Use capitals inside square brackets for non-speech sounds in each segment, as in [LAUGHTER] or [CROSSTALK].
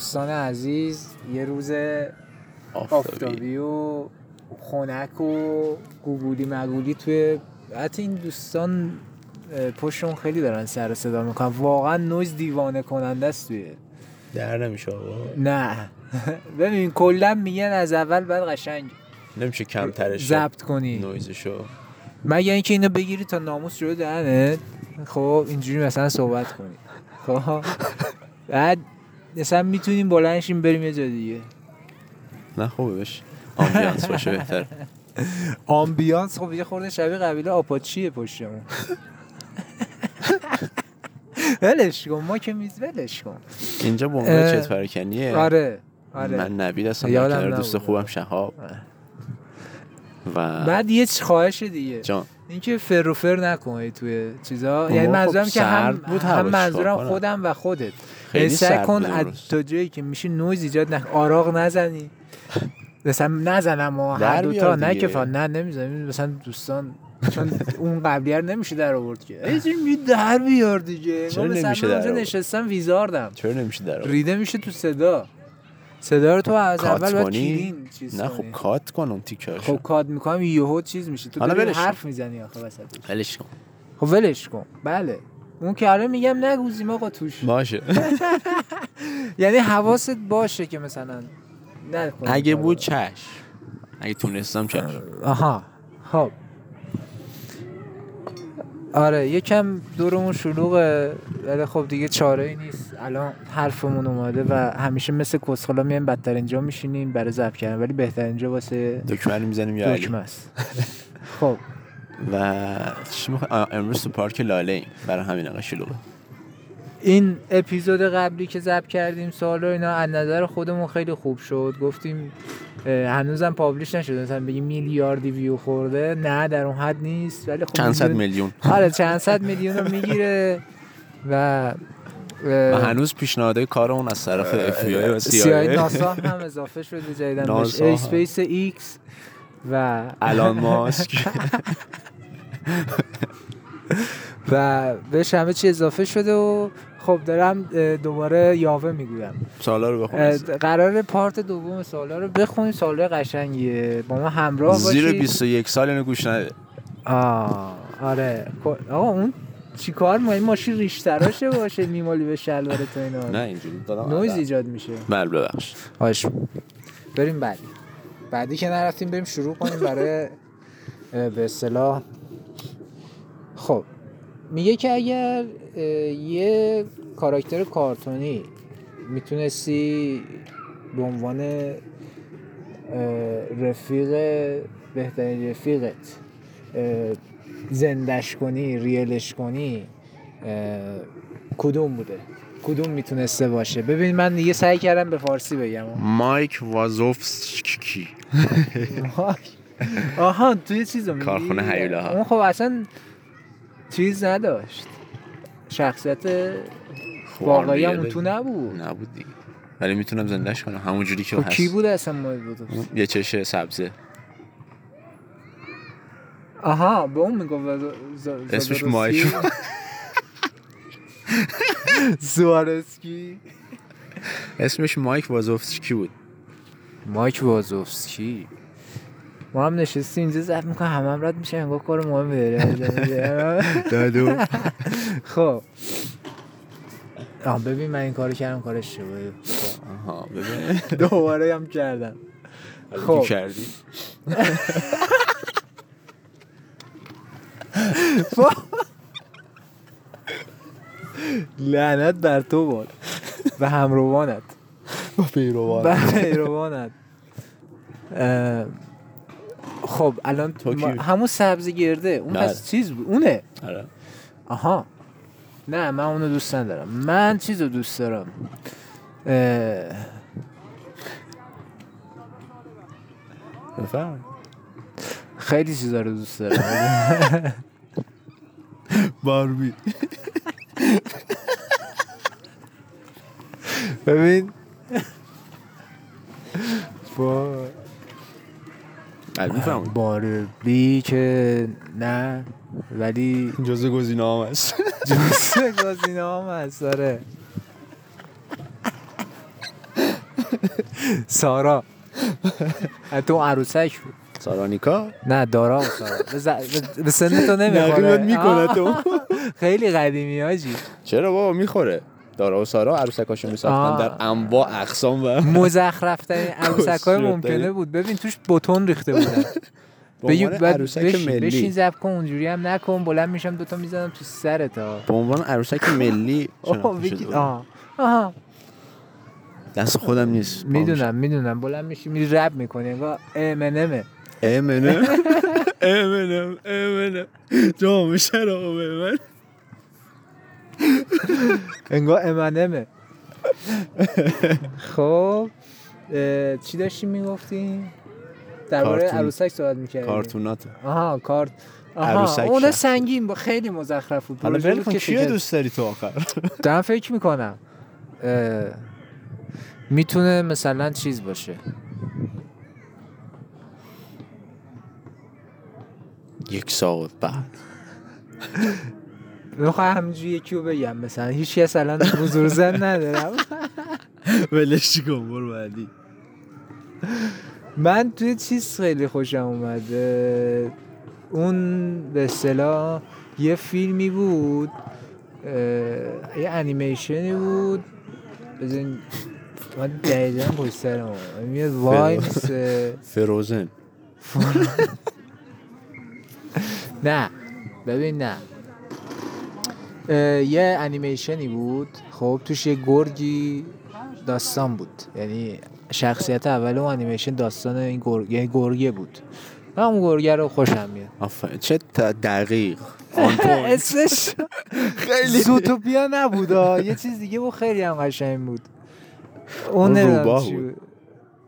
دوستان عزیز یه روز آفتابی. و خنک و گوگولی مگولی توی حتی این دوستان پشتون خیلی دارن سر صدا می‌کنن. واقعا نویز دیوانه کننده است توی. در نمیشه نه. [LAUGHS] ببین کلا میگن از اول بعد قشنگ. نمیشه کمترش ضبط کنی. نویزشو. مگه اینکه اینو بگیری تا ناموس جلو دهنت خب اینجوری مثلا صحبت کنی. خب؟ بعد مثلا می‌تونیم بلندشیم بریم یه جا دیگه. نه خوبه بشه ambiance باشه بهتر. [LAUGHS] ambiance خب یه خورده شبیه قبیله آپاچیه پشتمون [LAUGHS] ولش کن ما که میز ولش کن. اینجا بنگاه چت پراکنیه آره آره. من نبید هستم دوست. خوبم شهاب. و بعد یه خواهش دیگه. جان. اینکه فر و فر نکنی توی چیزا. یعنی خب منظورم که هم, بود هم منظورم؟ خودم و خودت. یعنی سعی کن از. تا جایی که میشه نویز ایجاد نکن. آراغ نزنی. مثلا نزنم و هر دوتا بیار نه. که نه نمی‌زنم مثلا دوستان چون اون قبلیه رو نمیشه در آورد که. ایزی می در بیار دیگه. چرا نمیشه در؟ نشستم ویزاردم. چرا نمیشه در آورد؟ ریده میشه تو صدا. صدا رو تو از کات اول باید؟ کلین چیز نه. خب کات کن اون تیکاشو خب کاد می‌کنم یهو چیز میشه. تو داری. حرف می‌زنی آخه وسط ولش کن. خب ولش کن. بله. اون که آره میگم نگوزیم آقا توش. باشه. [LAUGHS] یعنی حواست باشه که مثلا اگه. بود چش اگه تونستم چش آها. خب. آره یکم دورمون شلوغه ولی خب دیگه چاره ای نیست. الان حرفمون اومده و همیشه مثل کسخلا میایم بدتر اینجا میشینیم برای ضبط کردن. ولی بهتر اینجا واسه دکمه رو می‌زنیم یا دکمه است. خب. و امروز تو پارک لاله ایم. برای همین انقدر شلوغه. این اپیزود قبلی که ضبط کردیم سوال و اینا از نظر خودمون خیلی خوب شد. گفتیم هنوزم پابلیش نشده. مثلا بگیم میلیاردی ویو خورده. نه در اون حد نیست. ولی خب چند صد میلیون- آره چند صد میلیون رو می‌گیره. و و هنوز پیشنهادهای کار اون از طرف اف بی آی و سی آی ناسا هم اضافه شده جدیدا بهش. ناسا ای هم. سپیس ایکس و ایلان ماسک. [LAUGHS] و بهش همه چی اضافه شده و خب دارم دوباره یاوه می‌گویم. سوالا رو اه، بخون قرار part دوم سوالا رو بخونیم. سوالا قشنگیه. با ما همراه باشید. زیر 21 سال اینو گوش نده. آه آره. آقا اون چیکار؟ ما این ماشین ریشتراشه باشه میمالی به شلوار تو اینا. نه اینجوری دادم. نویز ایجاد میشه. بله ببخش باش. بریم بعدی بعدی که نرفتیم بریم شروع کنیم برای به اصطلاح. خب. میگه که اگر یه کاراکتر کارتونی می‌تونستی به عنوان رفیق بهترین رفیقت زندش کنی ریلش کنی کدوم بوده؟ کدوم می‌تونسته باشه؟ ببین من دیگه سعی کردم به فارسی بگم. مایک وازوفسکی. [LAUGHS] آها توی چیز میگی؟ کارخونه هیولا ها. اون خب اصلا چیز نداشت. شخصیت واقعی هم تو نبود. نبود دیگه. ولی می‌تونم زندهش کنم. همون جوری که خب هست. کی بود اصلا ما بود یه چشه سبزه. آها به اون می‌گفت ز- اسمش؟ مایک. سوارسکی [LAUGHS] اسمش مایک وازوفسکی بود. مایک وازوفسکی. ما هم نشستیم اینجا زفت می‌کنم همه هم رد میشه انگار کار مهم داره [LAUGHS] دادو. خب. ببین من این کارو کردم کار اشتباهی آها ببین. دوباره هم کردم. خب. کردی؟ [LAUGHS] لعنت بر تو باد. و همروانت. با پیروان و پیروانت. خب الان همون سبز گرده. اون. پس چیز بود؟ اونه. آره. آها. نه من اونو دوست ندارم. من چیز رو دوست دارم. اه، خیلی چیزا رو دوست دارم. [LAUGHS] باربی. ببین. [LAUGHS] با بله میفهم باربی که نه ولی جزء گزینه هم هست. [LAUGHS] جزء گزینه هم هست آره. سارا. تو عروسک بود. سارانیکا نه دارا و سارا. به سن تو نمی‌خوره. نقیبت می‌کنه. تو. خیلی قدیمی هاجی چرا بابا می‌خوره. دارا و سارا عروسکاشو میساختن. در انواع اقسام و [LAUGHS] مزخرف ترین [LAUGHS] عروسک های کسیرترین. ممکنه بود. ببین توش بتون ریخته بودن. [LAUGHS] به عروسک بشین- بشین ملی زب کن اونجوری هم نکن. بلند میشم دوتا می‌زنم تو سرت ها. به عنوان عروسک ملی. آها. دست خودم نیست. می‌دونم می‌دونم. بلند میشی میری رب می‌کنی انگار امنمه امنم امنم امنم جام شراب من. [LAUGHS] انگار امنمه [LAUGHS] خب چی داشتیم می‌گفتیم؟ درباره. عروسک صحبت می‌کردیم. کارتونات آها کارت. آها اون. سنگین با خیلی مزخرف بود. حالا بود کن کیو. دوست داری تو آخر؟ [LAUGHS] دارم فکر می‌کنم. می‌تونه مثلا چیز باشه. یک ساعت بعد. می‌خوام همینجوری یکی رو بگم مثلا. هیچ کس الان حضور زن ندارم [LAUGHS] ولش کن برو بعدی. من توی چیز خیلی خوشم اومد. اه، اون به اصطلاح یه فیلمی بود. یه انیمیشنی بود. بزن من دقیقا پشت سرم. میاد وای میسه. فروزن. [LAUGHS] نه. ببین نه. یه انیمیشنی بود خب توش یه گرگی داستان بود یعنی شخصیت اول اون انیمیشن داستان این گرگ یعنی گرگه بود من اون گرگه رو خوشم میاد آفرین چه تا- دقیق. [LAUGHS] اسمش خیلی زوتوپیا نبود. یه چیز دیگه بود خیلی هم قشنگ بود اون روباه چی بود.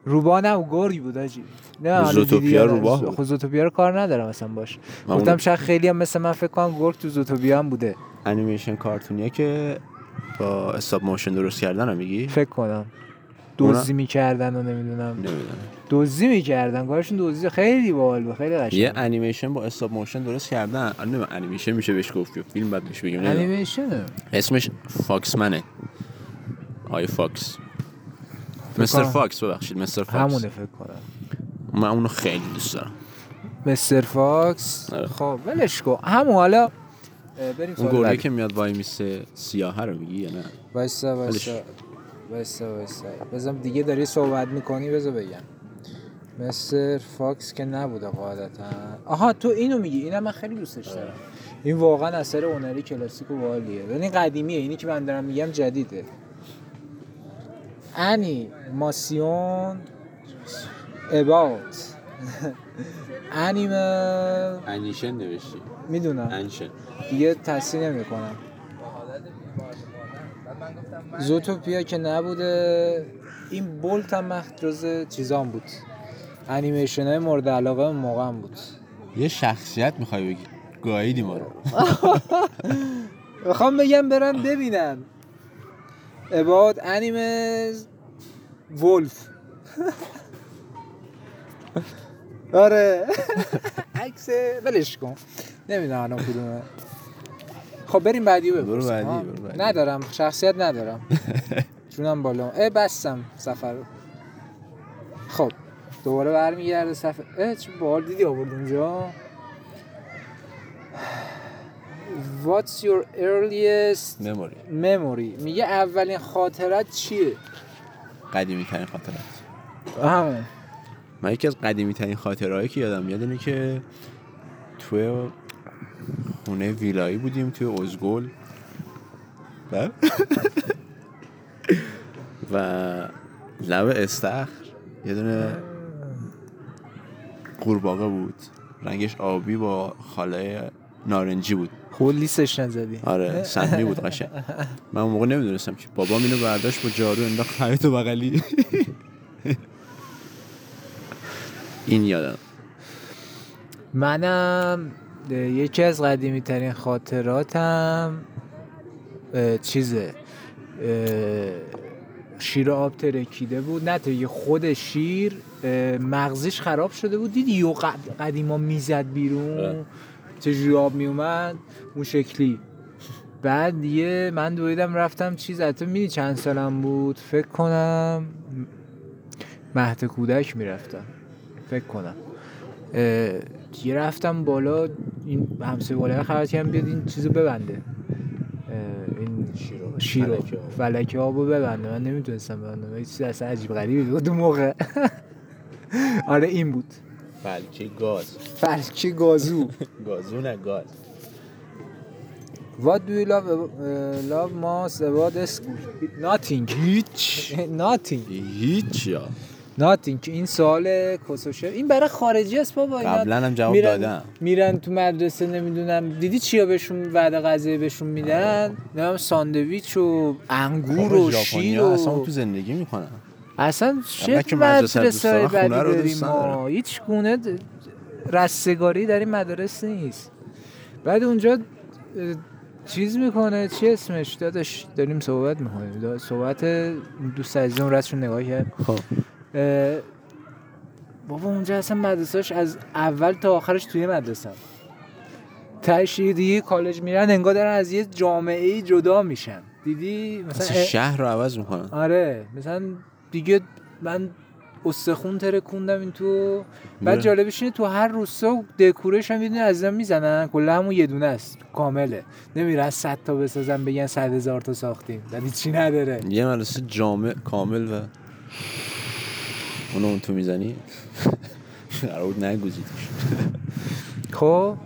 روباه نه گرگ بود آجی نه زوتوپیا. روباه بود. خب زوتوپیا رو کار ندارم مثلا باش گفتم شاید خیلی هم مثل من فکر کنم گرگ تو زوتوپیا هم بوده انیمیشن کارتونیه که با stop motion درست کردن هم میگی؟ فکر کنم. اونا- دزدی می‌کردن و نمی‌دونم. نمی‌دونم. دزدی می‌کردن. کارشون دزدی خیلی باحال بود خیلی قشنگ. یه انیمیشن با stop motion درست کردن. آره، نمی‌دونم انیمیشن میشه بهش گفت فیلم بعد بهش بگیم. انیمیشنه. اسمش Foxman ه. آی Fox. Mister. Fox ببخشید Mister Fox. همونه فکر کنم. من اونو خیلی دوست دارم. Mister Fox؟ آره. خب ولش کن. همون حالا بریم اون بعدی. که میاد وای میسه سیاهه رو میگی یا نه؟ وایسا وایسا وایسا وایسا بذار دیگه داری صحبت می‌کنی بذار بگم. Mister Fox که نبوده قاعدتا. آها تو اینو میگی اینم من خیلی دوستش دارم. این واقعا اثر هنری کلاسیک و باحالیه یعنی قدیمیه اینی که من دارم میگم جدیده. انیماسیون about [LAUGHS] animal. انیشن نوشتی؟ می‌دونم. انشن دیگه تصحیح نمی کنم زوتوپیا که نبوده. این بولت هم مخ- جز چیزان بود. انیمیشن های مورد علاقه موقع هم بود. یه شخصیت می‌خوای بگی. گاییدی ما رو. [LAUGHS] می‌خوام بگم برن ببینن about animals. Wolf. [LAUGHS] آره. [LAUGHS] عکس ولش کن. نمی‌دونم الان کدومه. خب بریم بعدی رو بعدی، بعدی. ندارم شخصیت ندارم. [LAUGHS] جونم بالا. اه بستم سفر رو. خب دوباره برمیگرده سفر. اه چه بال دیدی آورد اونجا [SIGHS] What's your earliest مموری memory? میگه اولین خاطرت چیه؟ قدیمی ترین خاطرات. همون. من یکی از قدیمی ترین خاطرهایی که یادم میاد اینه که توی خونه ویلایی بودیم توی ازگل. و و لب استخر یه دونه قورباغه بود. رنگش آبی با خاله نارنجی بود. خود لیستش نزدی. آره سمی بود قشنگ. من اون موقع نمی‌دونستم که بابام اینو برداشت با جارو انداخت حیاط بغلی. این یادم. منم یکی از قدیمی ترین خاطراتم اه، چیزه اه، شیر آب ترکیده بود. نه تو خود شیر مغزش خراب شده بود. دیدی یو قد- قدیما می‌زد بیرون؟ آره. چجوری آب میومد اون شکلی. بعد دیگه من دویدم رفتم چیز. حتی میدی چند سالم بود؟ فکر کنم مهد کودک می‌رفتم. فکر کنم. یه رفتم بالا این همسایه بالا خبر کردم بیاد این چیزو ببنده. این شیرو شیرو فلکه آب. فلکه آبو ببنده. من نمی‌تونستم ببندم یه چیز اصلا عجیب غریبی بود اون موقع. [LAUGHS] آره این بود. فلکه گاز. فلکه گازو. [LAUGHS] گازو نه گاز. What do you love, uh, love most about school? Nothing. هیچ. [LAUGHS] Nothing. هیچ یا. Nothing. که این سوال کسوشه این برای خارجی است بابا. قبلا هم جواب میرن- دادم میرن تو مدرسه نمی‌دونم. دیدی چیا بهشون وعده غذایی بهشون میدن؟ نمی‌دونم ساندویچ و انگور و شیر و اصلا تو زندگی می‌کنن. اصلا چه مدرسه مدرسه بدی داریم. ما. هیچ گونه رستگاری در این مدارس نیست. بعد اونجا چیز می‌کنه. چی اسمش؟ داداش داریم صحبت می‌کنیم. صحبت دوست عزیزم رسشون نگاه کرد. خب. بابا اونجا اصلا مدرسهش از اول تا آخرش توی مدرسه. تشریح دیگه کالج میرن انگار دارن از یه جامعه ای جدا میشن. دیدی؟ مثلا شهر رو عوض می‌کنن. آره. مثلا دیگه من استخون ترکوندم این تو. بعد بله. جالبش اینه تو هر روستا دکورش هم یه از می‌زنن. کلا همون یه دونه است. کامله. نمیرن صد تا بسازن بگن صد هزار تا ساختیم. ولی چی نداره؟ یه مدرسه جامع کامل و اونو اون تو می‌زنی؟ قرار بود نگوزید. خب.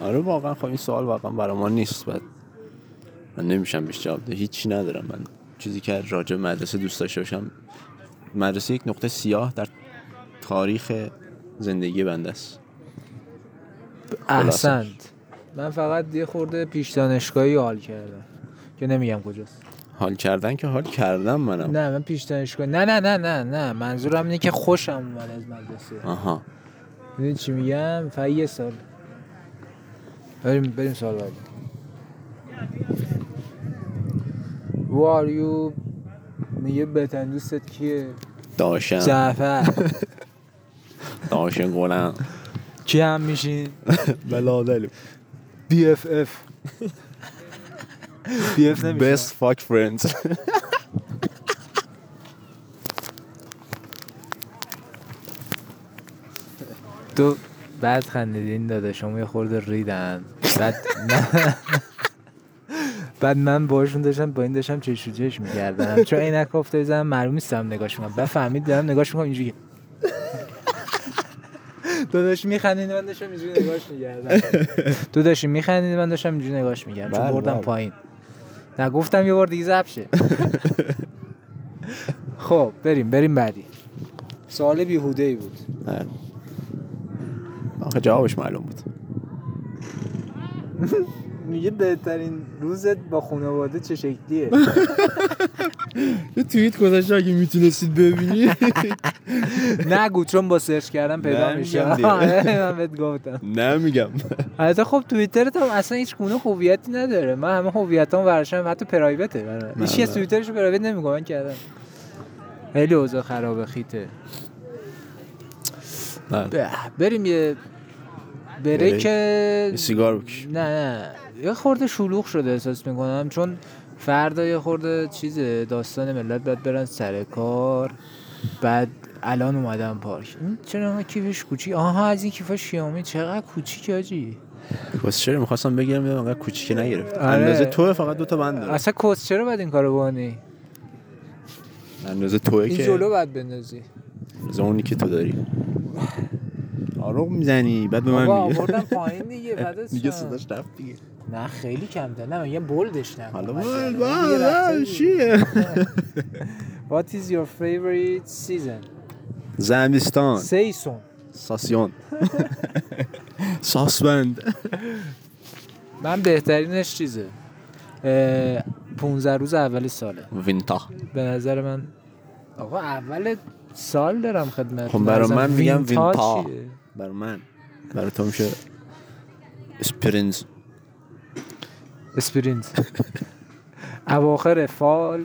آره واقعا خب این سوال واقعا برای ما نیست بعد من نمیشم بهش جواب ده هیچی ندارم. من چیزی که راجع مدرسه دوست داشته باشم مدرسه یک نقطه سیاه در تاریخ زندگی بنده است. احسنت. من فقط یه خورده پیش دانشگاهی حال کردم که نمیگم کجاست. حال کردن که حال کردم منم. نه من پیش دانشگاهی نه نه نه نه نه. منظورم اینه که خوشم اومد از مدرسه. آها. می‌دونی چی میگم؟ فقط یه سال. بریم بریم سال are you? میگه بهترین دوستت کیه؟ داشتم جعفر. [LAUGHS] داشتم گلم. کی هم میشین؟ بی اف اف بی اف نمیشه. Best fuck friends. [LAUGHS] تو بعد خندیدین داده شما یه خورده ریدن. بعد من بعد من باشون داشتم با این داشتم چش و چش می‌کردم. چون عینک افتاده زدم معلوم نیست دارم نگاش می‌کنم. بعد فهمید دارم نگاش می‌کنم اینجوری. تو داشتی میخندید من داشتم اینجوری نگاش می‌کردم. تو [LAUGHS] داشتی میخندید من داشتم اینجوری نگاش می‌کردم. چون بله، بردم بله. پایین. نه گفتم یه بار دیگه ضبط شه. خب بریم بریم بعدی. سوال بیهوده ای بود. آخه جوابش معلوم بود. میگه بهترین روزت با خانواده چه شکلیه؟ [LAUGHS] یه توییت گذاشته اگه می‌تونستید ببینید. نگو چون با سرچ کردن پیدا نه، میشه. من بهت گفتم. نمیگم. البته خب توییترت هم اصلا هیچ گونه هویتی نداره. من همه هویتام ورشم حتی پرایوته. هیچ کس نه. توییترشو پرایوت نمیگه من کردم. خیلی اوضاع خرابه خیته. نه. ب- بریم یه بره بره. که سیگار بکش نه نه. یه خورده شلوغ شده احساس می‌کنم. چون فردا یه خورده چیز داستان ملت باید برن سر کار. بعد الان اومدم پارک. این چرا انقدر کیفش کوچیک؟ آها از این کیفا شیامی چقدر کوچیک آجی. واسه چرا می‌خواستم بگیرم؟ دیدم انقدر کوچیک نگرفت آره. اندازه توه فقط دو تا بند داره. اصلا کس چرا باید این کارو بکنی؟ اندازه توه این که جلو باید بندازی. از اونی که تو داری. آروغ می‌زنی. بعد به من میگه آوردم پایین دیگه. بعد [LAUGHS] میگه صداش رفت دیگه. نه خیلی کمتر. نه میگم بولدش نکن حالا یه دیگه. چیه؟ [LAUGHS] What is your favorite season? زمستان. سیسون. ساسیون. [LAUGHS] ساسبند. من بهترینش چیزه؟ اه، 15 روز اول ساله. وینتا. به نظر من آقا اول سال دارم خدمت خب برای من میگم وینتا برای من. برای تو میشه. اسپرینز. اسپرینت. اواخر فال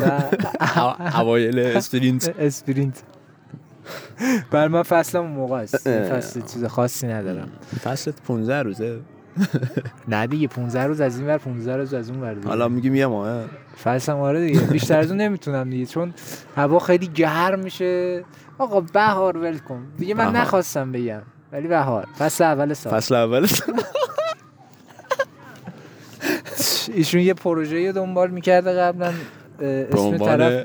و [LAUGHS] اوایل اسپرینت. اسپرینت. بر من فصلم موقع است. فصل چیز خاصی ندارم. فصلت 15 روزه. [LAUGHS] نه دیگه 15 روز از این ور 15 روز از اون ور دیگه. حالا میگیم یه ماه فصلم آره دیگه. بیشتر از اون نمی‌تونم دیگه چون هوا خیلی گرم میشه. آقا بهار ول کن. دیگه من. نخواستم بگم ولی بهار. فصل اول سال. فصل اول [LAUGHS] ایشون یه پروژه دنبال می‌کرده قبلا اسم طرف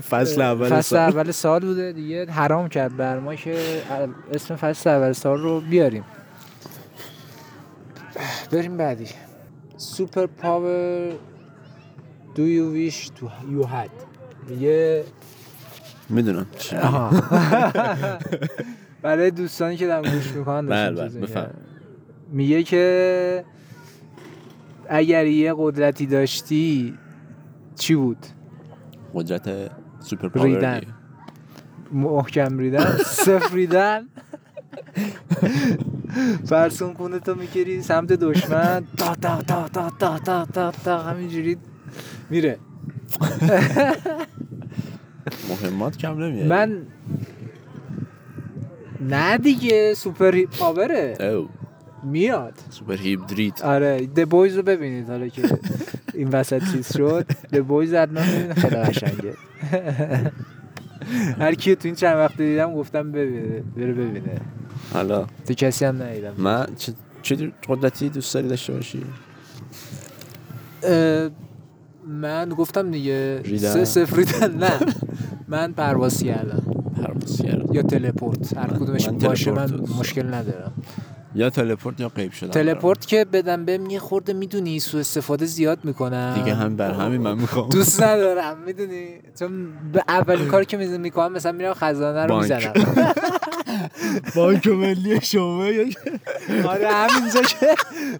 فصل اول فصل سال. اول سال بوده دیگه حرام کرد بر ما که اسم فصل اول سال رو بیاریم بریم بعدی سوپر پاور Do you wish to you had یه می‌دونم. [LAUGHS] برای دوستانی که دارن گوش می‌کنن. میگه که اگر یه قدرتی داشتی چی بود؟ قدرت super power ریدن. محکم ریدن. صفر ریدن. فرض کن کونتو میگیری سمت دشمن. تا تا تا تا تا تا تا تا همینجوری میره. مهمات کم نمیاد من نه دیگه super power ه. او. میاد. سوپر هیبدریت آره The Boys رو ببینید حالا که این وسط چیز شد. د بویز حتما ببینید خیلی قشنگه. هر کی تو این چند وقت دیدم گفتم ببینه بره ببینه. حالا. تو کسی هم ندیدم. من چه چه قدرتی دوست داری داشته باشی؟ من گفتم دیگه؟ سه صفر ریدن نه. من پرواز کردم. پرواز کردن یا تلپورت. هر کدومش باشه من مشکل ندارم. یا تلپورت یا غیب شدن تلپورت که بدم بهم یه خورده می‌دونی سو استفاده زیاد می‌کنم. دیگه هم بر همین من می‌خوام. دوست ندارم می‌دونی؟ چون به اولین کاری که می‌کنم مثلا میرم خزانه رو. می‌زنم. [LAUGHS] بانک ملی شومه آره همینجا که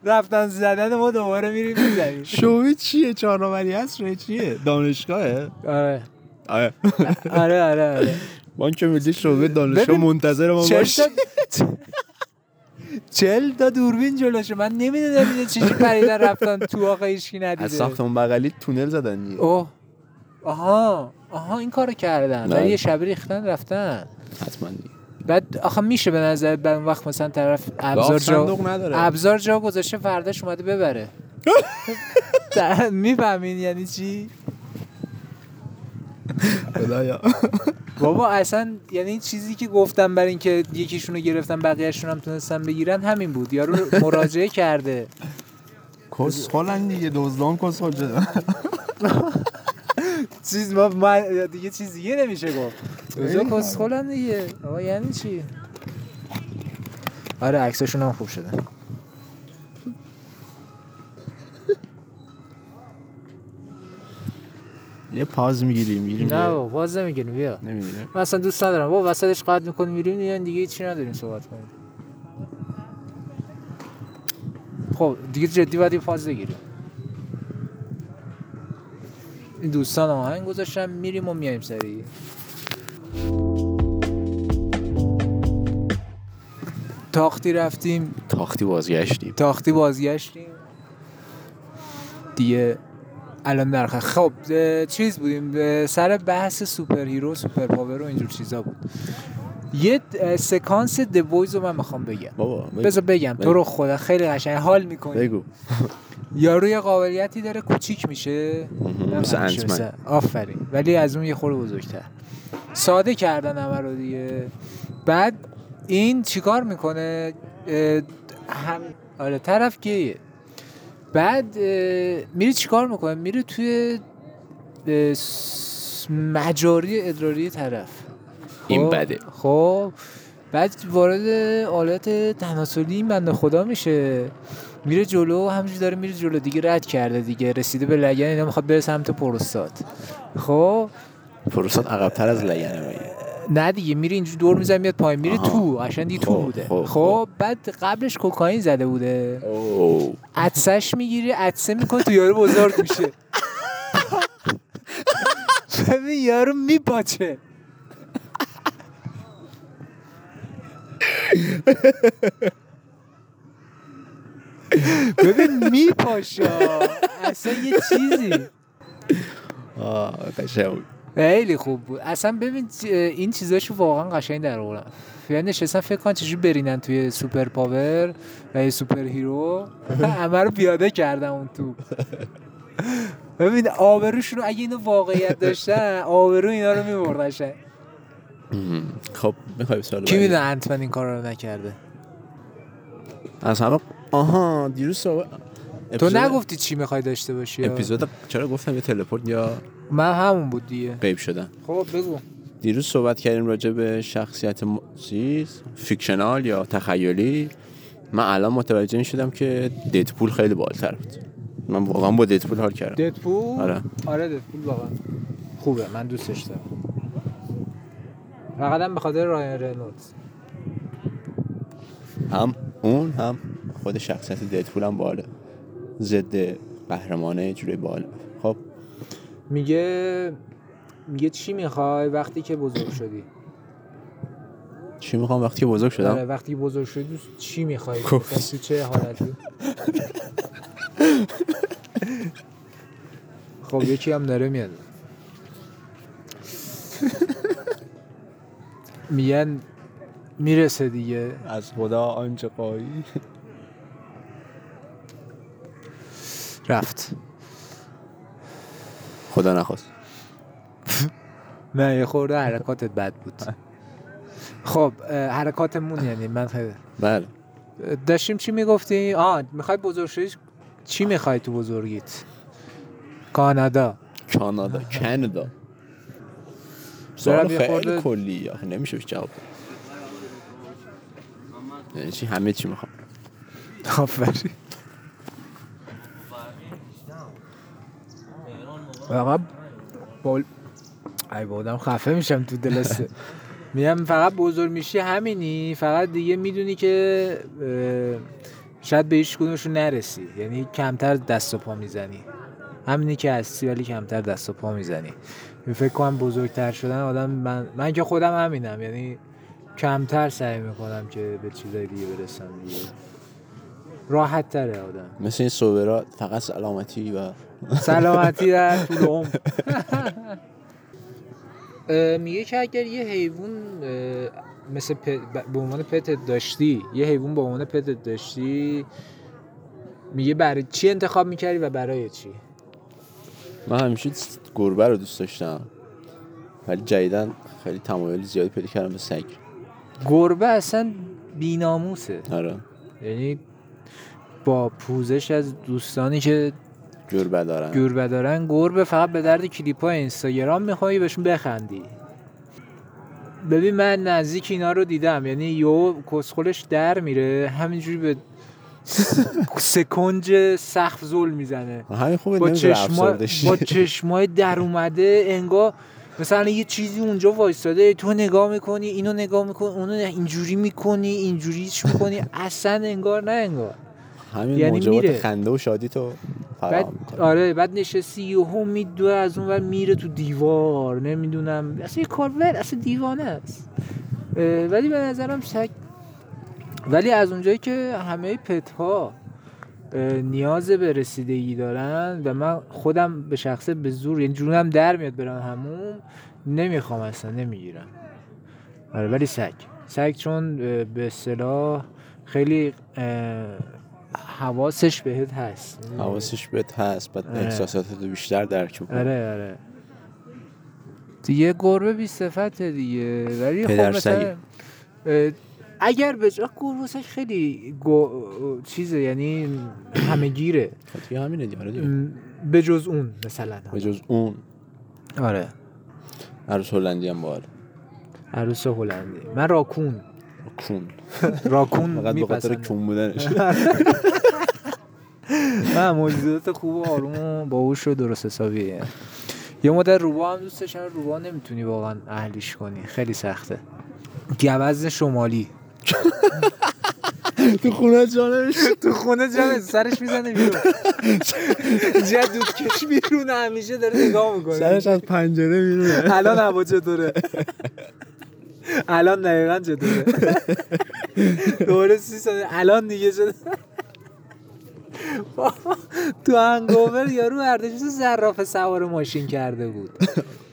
رفتن زدن ما دوباره میریم می‌زنیم. شومه چیه؟ چهارنامه‌ای هست؟ چیه؟ دانشگاهه؟ آره. آره. آره آره آره. بانک ملی شعبه دانشگاه منتظر ما باش. چل تا دوربین جلوشه. من نمی‌دونم اینه چیزی پریدن رفتن تو آقا هیچکی از ندیده ساختمون بغلی تونل زدن اوه. آها. آها این کارو کردن. ولی یه شبی ریختن رفتن. حتما. بعد آخه میشه به نظر بعد اون وقت مثلا طرف ابزار جا صندوق نداره. ابزار جا گذاشته فرداش اومده ببره. [LAUGHS] می‌فهمین یعنی چی؟ خدایا. بابا اصلا یعنی این چیزی که گفتم برای اینکه یکیشونو گرفتن بقیه‌شون هم تونستن بگیرن همین بود. یارو مراجعه کرده. کسخلن دیگه دزدان شدن چیز ما, ما دیگه چیز دیگه نمیشه گفت. اوزا کسخلن دیگه. آقا یعنی چی؟ آره عکسشون هم خوب شده. یه پاز می‌گیریم می‌گیریم نه بابا باز نمی‌گیریم بیا. من اصلا دوست ندارم. بابا وسطش قطع می‌کنیم میریم دیگه دیگه چی نداریم صحبت کنیم. خب دیگه جدی باید یه فاز بگیریم. این دوستان آهنگ گذاشتم میریم و میایم سریع. تاختی رفتیم. تاختی بازگشتیم. تاختی بازگشتیم. دیگه الان در خب چیز بودیم سر بحث superhero super power و اینجور چیزا بود. یه سکانس The Boys رو من می‌خوام بگم. بابا. بذار بگم. تو. رو خدا خیلی قشنگ حال می‌کنی. بگو. یارو یه قابلیتی داره کوچیک میشه. مثل آفرین. ولی از اون یه خورده بزرگتر. ساده کردن همه رو دیگه. بعد این چیکار می‌کنه؟ هم آره طرف گیه. بعد میره چیکار می‌کنه میره توی مجاری ادراری طرف. این خب، بده. خب. بعد وارد آلت تناسلی این بنده خدا میشه. میره جلو همینجوری داره میره جلو. دیگه رد کرده دیگه. رسیده به لگن اینا می‌خواد بره سمت پروستات. خب؟ پروستات عقبتر از لگنه مگه؟ نه دیگه میره اینجوری دور می‌زنه میاد پایین. میره آها. تو قشنگ دیگه تو خب، بوده. خب، خب بعد قبلش کوکائین زده بوده. عدسش می‌گیری عدسه می‌کنه تو یارو بزرگ میشه. ببین یارو میپاچه. ببین میپاشه. اصلا یه چیزی. آه قشنگ خیلی خوب بود. اصلا ببین این چیزاشو واقعا قشنگ در آوردن. یعنی نشستن فکر کن چجوری برینن توی super power و یه superhero. [LAUGHS] همه رو پیاده کردن اون تو. ببین آبروشون رو اگه اینو واقعیت داشتن آبرو اینا رو میبردن خب می‌خوای سوال کی؟ می‌دونه Ant-Man این کار رو نکرده؟ از همه آها دیروز تو نگفتی چی می‌خوای داشته باشی؟ اپیزود چرا گفتم یه تلپورت یا من همون بود دیگه. غیب شدن. خب بگو. دیروز صحبت کردیم راجع به شخصیت م... چیز فیکشنال یا تخیلی. من الان متوجه این شدم که ددپول خیلی بالتر بود. من واقعا با ددپول حال کردم. ددپول آره. آره ددپول واقعا خوبه. من دوستش دارم. فقط هم به خاطر رایان رنولدز. هم اون هم خود شخصیت ددپول هم باله. ضد قهرمانه جوری باله. خب میگه میگه چی می‌خوای وقتی که بزرگ شدی؟ چی می‌خوام وقتی که بزرگ شدم؟ آره وقتی که بزرگ شدی چی می‌خوای؟ تو چه حالتی؟ خب یکی هم داره میاد. میگن می‌رسه دیگه. از خدا آنچه قایی رفت. خدا نخواست. [LAUGHS] نه یه خورده حرکاتت بد بود. خب حرکاتمون یعنی من خیلی بله. داشتیم چی می‌گفتی؟ آه می‌خوای بزرگ شدی چی می‌خوای تو بزرگیت؟ کانادا. کانادا [LAUGHS] کانادا. سوال خیلی کلی نمیشه جواب. یعنی چی؟ همه چی می‌خوام. آفرین. فقط بول ای بودم خفه میشم تو دلسته میگم فقط بزرگ میشی همینی فقط دیگه می‌دونی که شاید به هیچ کدومشون نرسی. یعنی کمتر دست و پا می‌زنی. همینی که هستی ولی کمتر دست و پا می‌زنی. فکر کنم بزرگتر شدن آدم من, من که خودم همینم. یعنی کمتر سعی می‌کنم که به چیزای دیگه برسم دیگه. راحت تره آدم. مثل این صورا فقط سلامتی و سلامتی در طول عمر [LAUGHS] میگه که اگر یه حیوان مثل به عنوان پتت داشتی یه حیوان به عنوان پتت داشتی میگه برای چی انتخاب می‌کردی و برای چی؟ من همیشه گربه رو دوست داشتم. ولی جدیدن خیلی تمایل زیادی پیدا کردم به سگ. گربه اصلا بیناموسه. آره. یعنی با پوزش از دوستانی که گربه دارم گربه دارن. گربه فقط به درد کلیپ های اینستاگرام می‌خوای بهشون بخندی. ببین من نزدیک اینا رو دیدم. یعنی یو کسخلش در میره همینجوری به [LAUGHS] سکنج سقف زل می‌زنه. با نمی‌ذاره چشما افسرده شی. با چشمای در اومده انگار مثلا یه چیزی اونجا وایستاده تو نگاه می‌کنی اینو نگاه می‌کنی اونو اینجوری می‌کنی اینجوریش می‌کنی. اصلا انگار نه انگار. همین یعنی موجبات میره. خنده و شادی تو. بعد آره بعد نشستی یهو میدوه از اون ور میره تو دیوار. نمی‌دونم. اصلا یه کارور اصلا دیوانه است. ولی به نظرم سگ ولی از اونجایی که همه پت ها نیاز به رسیدگی دارن و من خودم به شخصه به زور یعنی جونم در میاد برم همون نمی‌خوام اصلا نمی‌گیرم. آره ولی سگ. سگ چون به اصطلاح خیلی حواسش بهت هست. حواسش بهت هست بعد آره. احساساتت رو بیشتر درک می‌کنه آره آره. دیگه گربه بی صفته دیگه. ولی خب مثلا اگر به جا گربه خیلی گو... چیزه یعنی همه گیره. خب دیگه همینه دیگه آره دیگه. به جز اون مثلا. به جز اون. آره. عروس هلندی هم باحال. عروس هلندی. من راکون. کون [LAUGHS] راکون فقط به خاطر کون بودنش. [LAUGHS] من موجودات خوب و آروم و باهوش و درست حسابیه. یه مدت روبا هم دوست داشتم. روبا نمی‌تونی واقعا اهلیش کنی. خیلی سخته. گوزن شمالی. [LAUGHS] تو خونه جانش تو خونه جمع سرش می‌زنه بیرون. جد دود کش بیرون همیشه داره نگاه می‌کنه. سرش از پنجره بیرونه الان هوا چطوره؟ الان دقیقا چطوره؟ دوره سی ساله الان دیگه شده تو هنگوور یارو اردشیر زراف سوار ماشین کرده بود.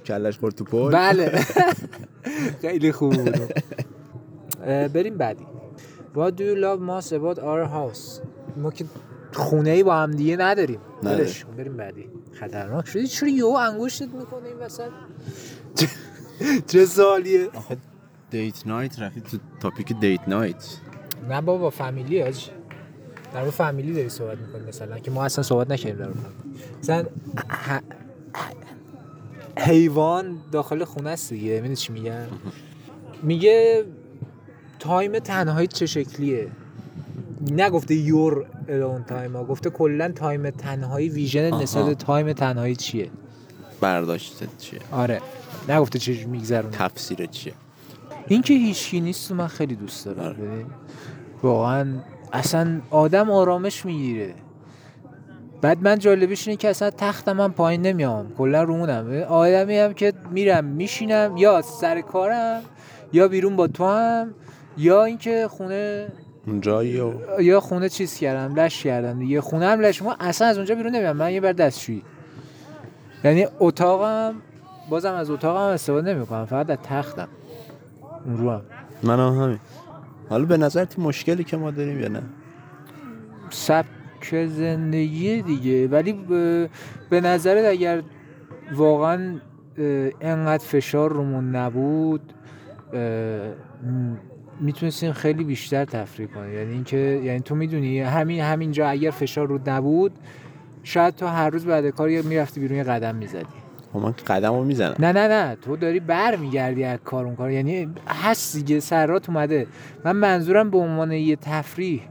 کلش خورد تو پل. بله. [LAUGHS] خیلی خوب بود. بریم بعدی. What do you love most about our house? ما که خونه ای با هم دیگه نداریم. نداریم. بریم بعدی. خطرناک. شدی چرا یهو انگشتت می‌کنه این وسط؟ چه سالیه دیت نایت رفت تو تاپیک دیت نایت نه بابا فامیلی هاج در فامیلی داری صحبت می‌کنی مثلا که ما اصلا صحبت نکردیم در. مثلا حیوان داخل خونه است دیگه می‌دونی چی میگم میگه time تنهایی چه شکلیه؟ نگفته your alone time ها گفته کلا time تنهایی vision. نسبت time تنهایی چیه؟ برداشتت چیه؟ آره. نگفته چه میگذرونه. تفسیر چیه؟ این که هیچکی نیست من خیلی دوست دارم. آره. ببین. واقعا اصلا آدم آرامش می‌گیره. بعد من جالبیش اینه که اصلا تختم من پایین نمیام. کلا رومونم آدمی هم که میرم میشینم یا سر کارم یا بیرون با تو هم یا اینکه خونه اونجایی یا خونه چیز کردم لش کردم دیگه. خونه هم لش ما اصلا از اونجا بیرون نمیام من یه بر دستشویی. یعنی اتاقم بازم از اتاقم استفاده نمی‌کنم. فقط از تختم. اون رو هم. من هم همین. حالا به نظر تی مشکلی که ما داریم یا نه؟ سبک زندگی دیگه. ولی به, به نظرت اگر واقعا انقدر فشار رومون نبود اه، م- می‌تونستیم خیلی بیشتر تفریح کنیم. یعنی اینکه یعنی تو می‌دونی همین همینجا اگر فشار رود نبود شاید تو هر روز بعد کار یه می‌رفتی بیرون یه قدم می‌زدی. من قدم رو می‌زنم. نه نه نه. تو داری بر میگردی از کار اون کار. یعنی هست دیگه سرات اومده. من منظورم به عنوان یه تفریح.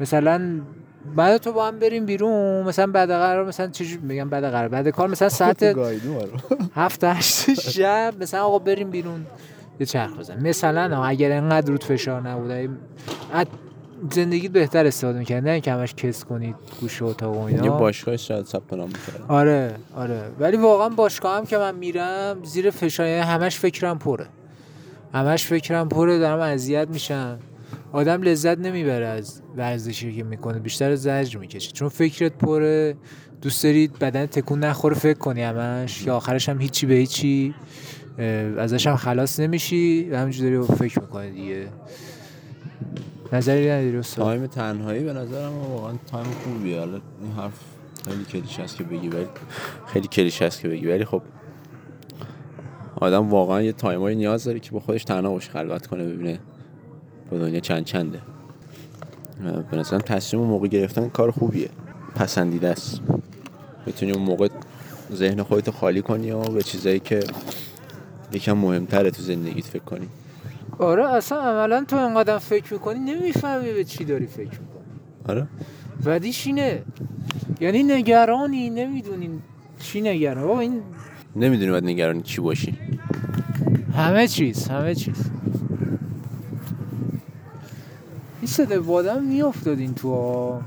مثلا بعد تو با هم بریم بیرون مثلا بعد قرار مثلا چجور میگم بعد قرار؟ بعد کار مثلا [LAUGHS] ساعت هفت هشت شب مثلا آقا بریم بیرون یه چرخ بزن مثلا اگر انقدر رود فشار نبوده از زندگیت بهتر استفاده می‌کرد نه اینکه همش کس کنید گوش اتاق و اینا؟ یه باشگاه شاید ثبت نام آره آره. ولی واقعا باشگاه هم که من میرم زیر فشار یعنی همش فکرم پره. همش فکرم پره دارم اذیت میشم. آدم لذت نمی‌بره از ورزشی که می‌کنه بیشتر زجر می‌کشه. چون فکرت پره دوست دارید بدن تکون نخوره فکر کنی همش که آخرش هم هیچی به هیچی ازش هم خلاص نمیشی و همینجوری داری فکر می‌کنه دیگه. نظری نداری استاد؟ time تنهایی به نظرم واقعا time خوبیه. حالا این حرف خیلی کلیشه است که بگی ولی خیلی کلیشه است که بگی. ولی خب آدم واقعا یه time ایی نیاز داره که با خودش تنها باشه خلوت کنه ببینه با دنیا چند چنده. به نظرم تصمیم موقع گرفتن کار خوبیه. پسندیده است. بتونی اون موقع ذهن خودتو خالی کنی و به چیزایی که یکم مهمتره تو زندگیت فکر کنی. آره اصلا عملا تو انقدر فکر می‌کنی نمی‌فهمی به چی داری فکر می‌کنی. آره. ودیش اینه یعنی نگرانی نمی‌دونی چی نگران. بابا این نمی‌دونی باید نگران چی باشی. همه چیز همه چیز. این صدا بادم میافتاد این تو ها.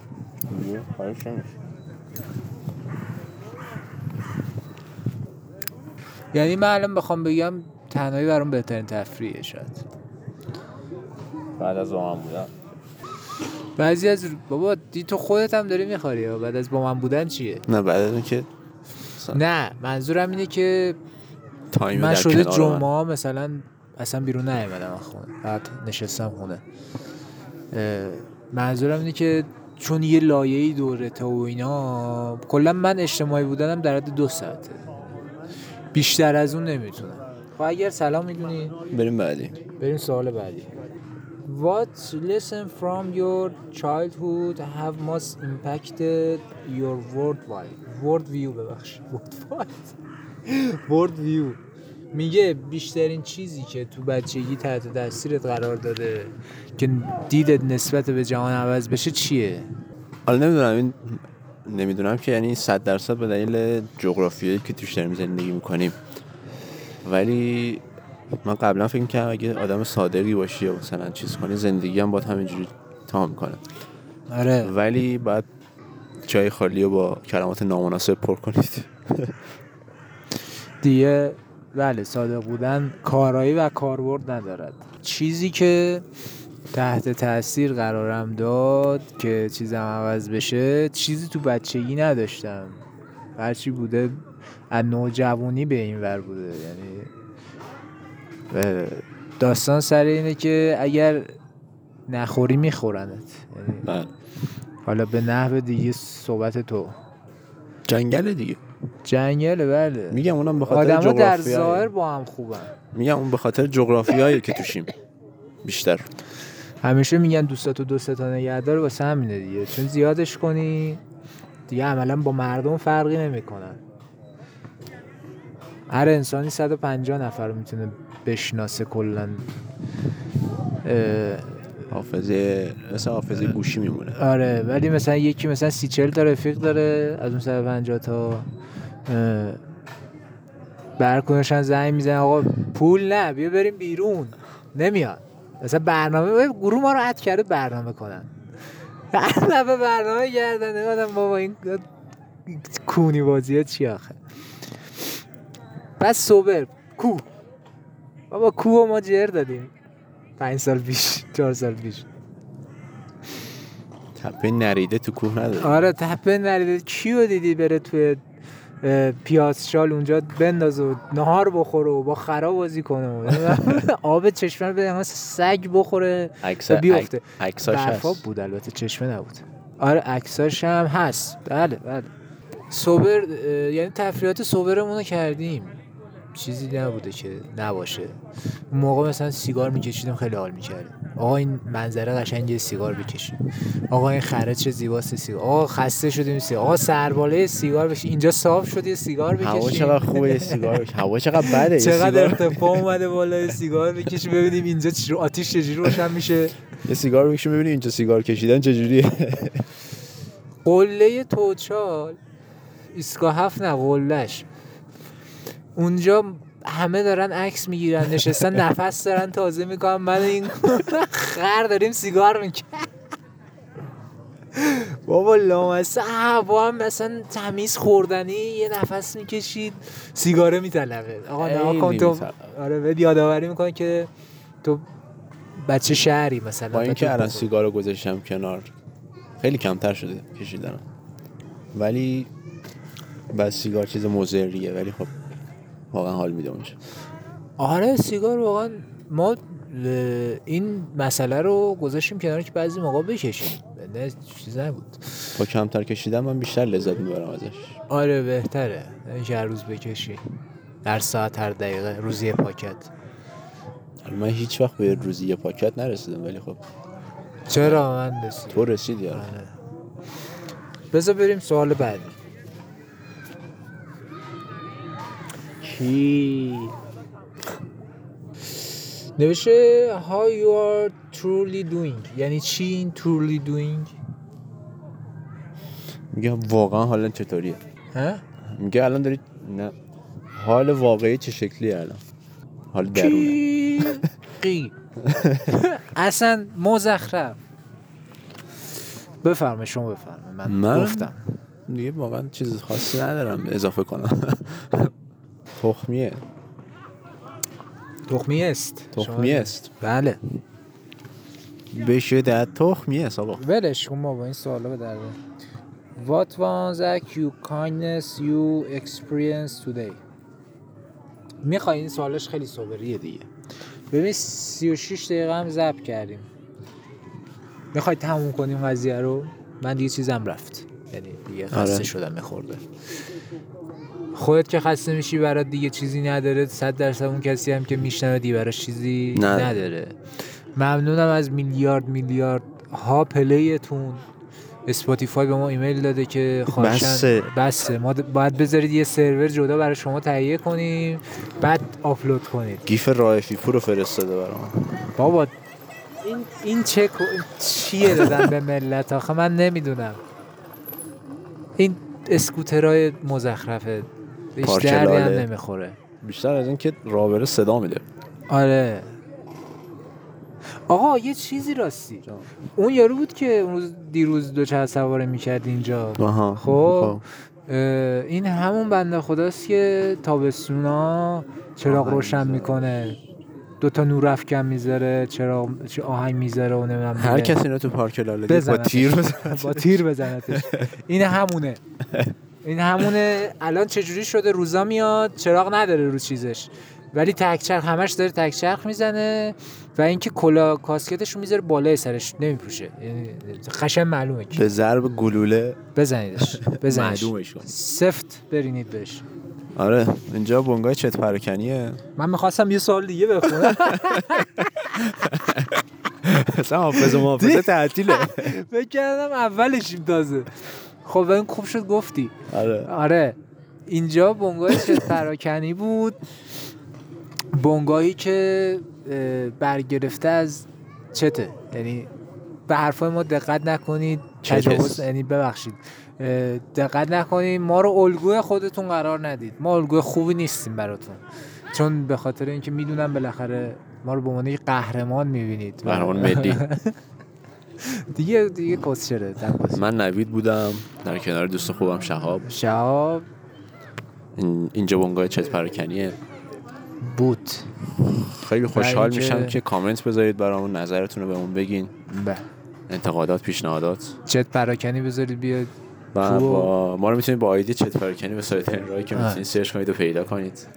یعنی من الان بخوام بگم تنهایی برام بهترین تفریحه شاید. بعد از با من بودم بعضی از بابا دی تو خودت هم داری می‌خوری. بعد از با من بودن چیه؟ نه بعد از که نه منظورم اینه که تایم من در شده جمعه مثلا اصلا بیرون نیومدم از خونه. بعد نشستم خونه. منظورم اینه که چون یه لایه‌ای دورته و اینا کلا من اجتماعی بودنم در حد دو ساعته. بیشتر از اون نمی‌تونم. خب اگر سلام می‌دونی. بریم بعدی. بریم سوال بعدی. What lesson from your childhood have most impacted your worldwide? World view ببخش worldwide. World view میگه بیشترین چیزی که تو بچگی تحت تاثیرت قرار داده که دیدت نسبت به جهان عوض بشه چیه؟ حالا نمی‌دونم این نمی‌دونم که یعنی صد درصد به دلیل جغرافیایی که توش داریم زندگی می‌کنیم. ولی من قبلا فکر می‌کردم اگه آدم صادقی باشی یا مثلا چیز کنی زندگی هم باید همینجوری تا می‌کنه آره. ولی بعد جای خالی رو با کلمات نامناسب پر کنید. [LAUGHS] دیگه بله صادق بودن کارایی و کاربرد ندارد. چیزی که تحت تاثیر قرارم داد که چیزم عوض بشه چیزی تو بچگی نداشتم. هرچی بوده از نوجوانی به این ور بوده. یعنی داستان سر اینه که اگر نخوری میخورنت. بله. حالا به نحو دیگه صحبت تو. جنگل دیگه. جنگل بله. میگم اونم به خاطر آدما در. ظاهر با هم خوبن. میگم اون به خاطر جغرافیایی که توشیم. بیشتر. همیشه میگن دوستاتو دوستتا نگه داره واسه همینه دیگه. چون زیادش کنی دیگه عملا با مردم فرقی نمی‌کنن. هر انسانی 150 نفر رو می‌تونه بشناسه کلا. حافظه مثل حافظه گوشی میمونه. آره ولی مثلا یکی مثلا سی چل تا رفیق داره از اون 150 تا. اه، برکنشن زنگ می‌زنه آقا پول نه بیا بریم بیرون. نمیاد. مثلا برنامه گروه ما رو عد کرده برنامه کنن. هر دفعه برنامه گردن. نمی‌دونم بابا این کونی بازی ها چی آخه. بس سوبر کو. بابا کو ما جر دادیم. پنج سال پیش چهار سال پیش. تپه نریده تو کوه نداره آره تپه نریده. کیو دیدی بره توی پیازشال اونجا بنداز و نهار بخوره و با خرا بازی کنه و [LAUGHS] آب چشمه رو بده سگ بخوره و بیفته. عکساش هست. بود البته چشمه نبود. آره عکساش هم هست. بله بله. سوبر یعنی تفریحات سوبرمون رو کردیم. چیزی نبوده که نباشه. اون موقع مثلا سیگار میکشیدیم خیلی حال می‌کردیم آقا این منظره قشنگ سیگار بکشیم آقا این خرج چه زیباست سیگار. آقا خسته شدیم سیگار. آقا سرباله سیگار بکشیم اینجا صاف شد یه سیگار بکشیم هوا چقدر خوبه سیگار بکشی. هوا چقدر بده چقدر ارتفاع اومده بالا سیگار بکشیم ببینیم اینجا چی آتیش چجوری روشن میشه. یه سیگار بکشی ببینی اینجا سیگار کشیدن چجوریه. قله توچال ایستگاه هفت نه قلهش اونجا همه دارن عکس می‌گیرن نشستن نفس دارن تازه می‌کنن من این خر داریم سیگار می‌کنن بابا لامصه هوا هم مثلا تمیز خوردنی یه نفس می‌کشید سیگاره میطلبه آقا نه خیلی کن تو. آره بهت یادآوری می‌کنه که تو بچه شهری مثلا با اینکه الان بخور. سیگار رو گذاشتم کنار خیلی کمتر شده کشیدنم ولی بس سیگار چیز مضریه ولی خب واقعا حال میده اونجا. آره سیگار واقعا ما این مسئله رو گذاشتیم کنار که بعضی موقع بکشیم. نه چیز نبود. با کمتر کشیدن من بیشتر لذت می‌برم ازش. آره بهتره. اینکه هر روز بکشی. در ساعت هر دقیقه روزی پاکت. من هیچ وقت به روزی یه پاکت نرسیدم ولی خب. چرا؟ من رسید تو رسیدی آره. آره. بذار بریم سوال بعدی. کی نوشته how you are truly doing. یعنی چی این truly doing میگه واقعا حالا چطوریه؟ ها؟ میگه الان داری نه. حال واقعی چه شکلیه الان؟ حال درونه. قی [LAUGHS] اصلا مزخرف. بفرمه شما بفرمه من, من؟ گفتم. دیگه واقعا چیز خاصی ندارم اضافه کنم. تخمیه. تخمی است. تخمی است. بله. به شدت تخمی است آقا. ولش کن ما با این سوالا به درده What was a you kindness you experienced today? می‌خوای این سوالش خیلی صبریه دیگه. ببین 36 دقیقه هم ضبط کردیم. می‌خوای تموم کنیم قضیه رو؟ من دیگه چیزم رفت. یعنی دیگه خسته آره. شدم میخورده. خودت که خسته میشی برات دیگه چیزی نداره صد درصد اون کسی هم که میشنوه دیگه براش چیزی نداره. نداره. ممنونم از میلیارد میلیارد ها play تون. اسپاتیفای به ما ایمیل داده که خواهشا. بسه. بسه. ما باید بذارید یه سرور جدا برای شما تهیه کنیم بعد آپلود کنید. gif رائفی‌پور رو فرستاده برام. بابا این این چه چیه دادن به ملت؟ آخه من نمی‌دونم. این اسکوترهای مزخرفه هیچ پارک دردی هم. نمی‌خوره. بیشتر از این که رابره صدا میده. آره. آقا یه چیزی راستی. اون یارو بود که اون روز دیروز دو چرخ سواره می‌کرد اینجا. آها. خب. اه، این همون بنده خداست که تابستونا چراغ روشن. می‌کنه. دو تا نور افکن می‌ذاره چراغ چه آهنگ می‌ذاره و نمی‌دونم هر. کسی اینو تو پارک لاله با. تیر بزن با تیر بزنتش. این همونه. این همونه. الان چجوری شده؟ روزا میاد چراغ نداره رو چیزش. ولی تکچرخ همش داره تکچرخ می‌زنه و اینکه کلا کاسکتش رو می‌ذاره بالای سرش نمیپوشه. یعنی خشن معلومه که به ضرب گلوله. بزنیدش. بزنیدش. سفت برینید بهش. آره اینجا بنگاه چت پراکنیه. من می‌خواستم یه سال دیگه بخونم. اصلا حافظ و محافظه [LAUGHS] تعطیله. فکر کردم اولشیم تازه خب این خوب شد گفتی. آره. آره. اینجا بنگاه چت پراکنی بود. بنگاهی که برگرفته از چته. یعنی به حرفای ما دقت نکنید. تجاوز. یعنی ببخشید. دقت نکنید ما رو الگوی خودتون قرار ندید. ما الگوی خوبی نیستیم براتون. چون به خاطر اینکه می‌دونم بالاخره ما رو به عنوان یک قهرمان می‌بینید. قهرمان ملی. [LAUGHS] دیگه دیگه کسچره من نوید بودم در کنار دوست خوبم شهاب. شهاب. این- اینجا بنگاه چت پراکنیه. بود خیلی خوشحال میشم که کامنت بذارید برامون نظرتون رو بهمون بگین. به انتقادات پیشنهادات. چت پراکنی بذارید بیاد. و خوب. با ما رو می‌تونید با آیدی چت پراکنی به سایت راهی که. می‌تونید سرچ کنید و پیدا کنید.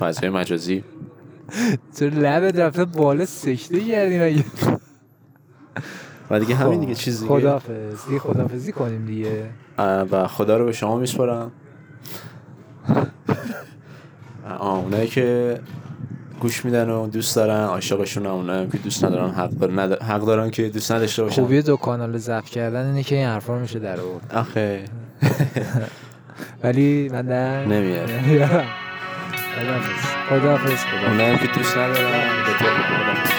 فضای مجازی. چرا لبت رفته بالا سکته کردی مگه؟ و دیگه همین دیگه چیز دیگه. خدافز دیگه خدافزی کنیم دیگه. و خدا رو به شما میسپارم. [LAUGHS] اونایی که گوش میدن و دوست دارن عاشقشون هم که دوست ندارن حق, دارن حق دارن که دوست نداشته باشن. خوبی دو کانال ضبط کردن اینه که این حرفا میشه در آورد. آخه. [LAUGHS] ولی من در نمیاد. [LAUGHS] خدافز خدافز خدافز اونایی که دوست ندارن به تو.